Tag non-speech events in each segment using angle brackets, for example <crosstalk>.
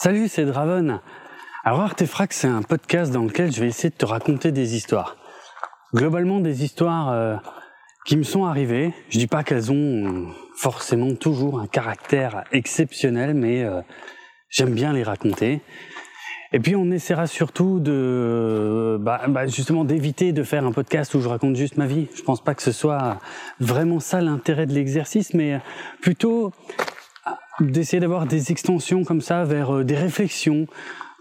Salut, c'est Draven. Alors Artefract, c'est un podcast dans lequel je vais essayer de te raconter des histoires. Globalement, des histoires euh, qui me sont arrivées. Je dis pas qu'elles ont forcément toujours un caractère exceptionnel, mais euh, j'aime bien les raconter. Et puis on essaiera surtout de, bah, bah, justement, d'éviter de faire un podcast où je raconte juste ma vie. Je pense pas que ce soit vraiment ça l'intérêt de l'exercice, mais plutôt d'essayer d'avoir des extensions comme ça vers euh, des réflexions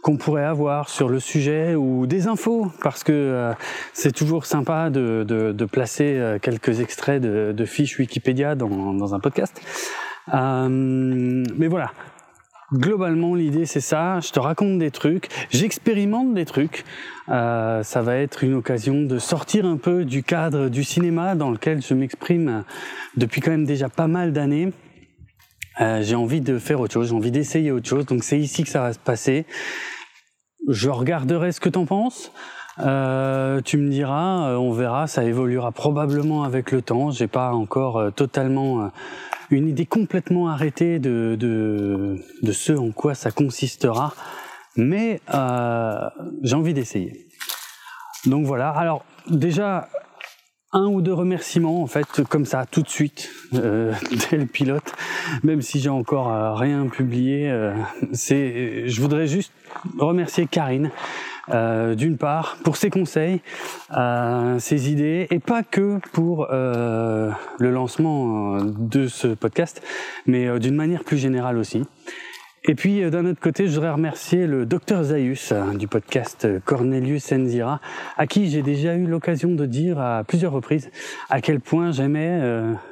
qu'on pourrait avoir sur le sujet ou des infos parce que euh, c'est toujours sympa de, de, de, placer euh, quelques extraits de, fiches Wikipédia dans, dans un podcast. Euh, mais voilà, globalement l'idée c'est ça. Je te raconte des trucs, j'expérimente des trucs. Euh, ça va être une occasion de sortir un peu du cadre du cinéma dans lequel je m'exprime depuis quand même déjà pas mal d'années. Euh, j'ai envie de faire autre chose, j'ai envie d'essayer autre chose. Donc c'est ici que ça va se passer. Je regarderai ce que t'en penses. Euh, tu me diras, euh, on verra, ça évoluera probablement avec le temps. J'ai pas encore euh, totalement euh, une idée complètement arrêtée de, de, de ce en quoi ça consistera, mais j'ai envie d'essayer. Donc voilà. Alors déjà, un ou deux remerciements en fait comme ça tout de suite euh, <laughs> dès le pilote. Même si j'ai encore euh, rien publié euh, c'est je voudrais juste remercier Karine d'une part pour ses conseils ses idées et pas que pour le lancement de ce podcast mais d'une manière plus générale aussi et puis euh, d'un autre côté, je voudrais remercier le docteur Zaius euh, du podcast euh, Cornelius Enzira, à qui j'ai déjà eu l'occasion de dire à plusieurs reprises à quel point j'aimais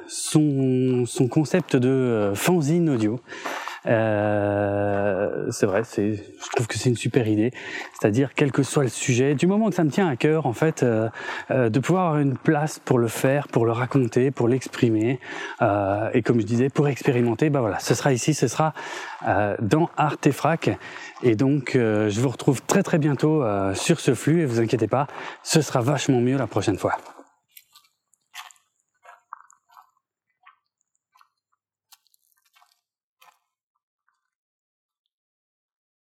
son, son concept de fanzine audio. Euh, c'est vrai, c'est, je trouve que c'est une super idée. C'est-à-dire, quel que soit le sujet, du moment que ça me tient à cœur, en fait, euh, euh, de pouvoir avoir une place pour le faire, pour le raconter, pour l'exprimer, euh, et comme je disais, pour expérimenter, bah voilà, ce sera ici, ce sera dans Artefrac. Et donc, je vous retrouve très très bientôt sur ce flux, et vous inquiétez pas, ce sera vachement mieux la prochaine fois.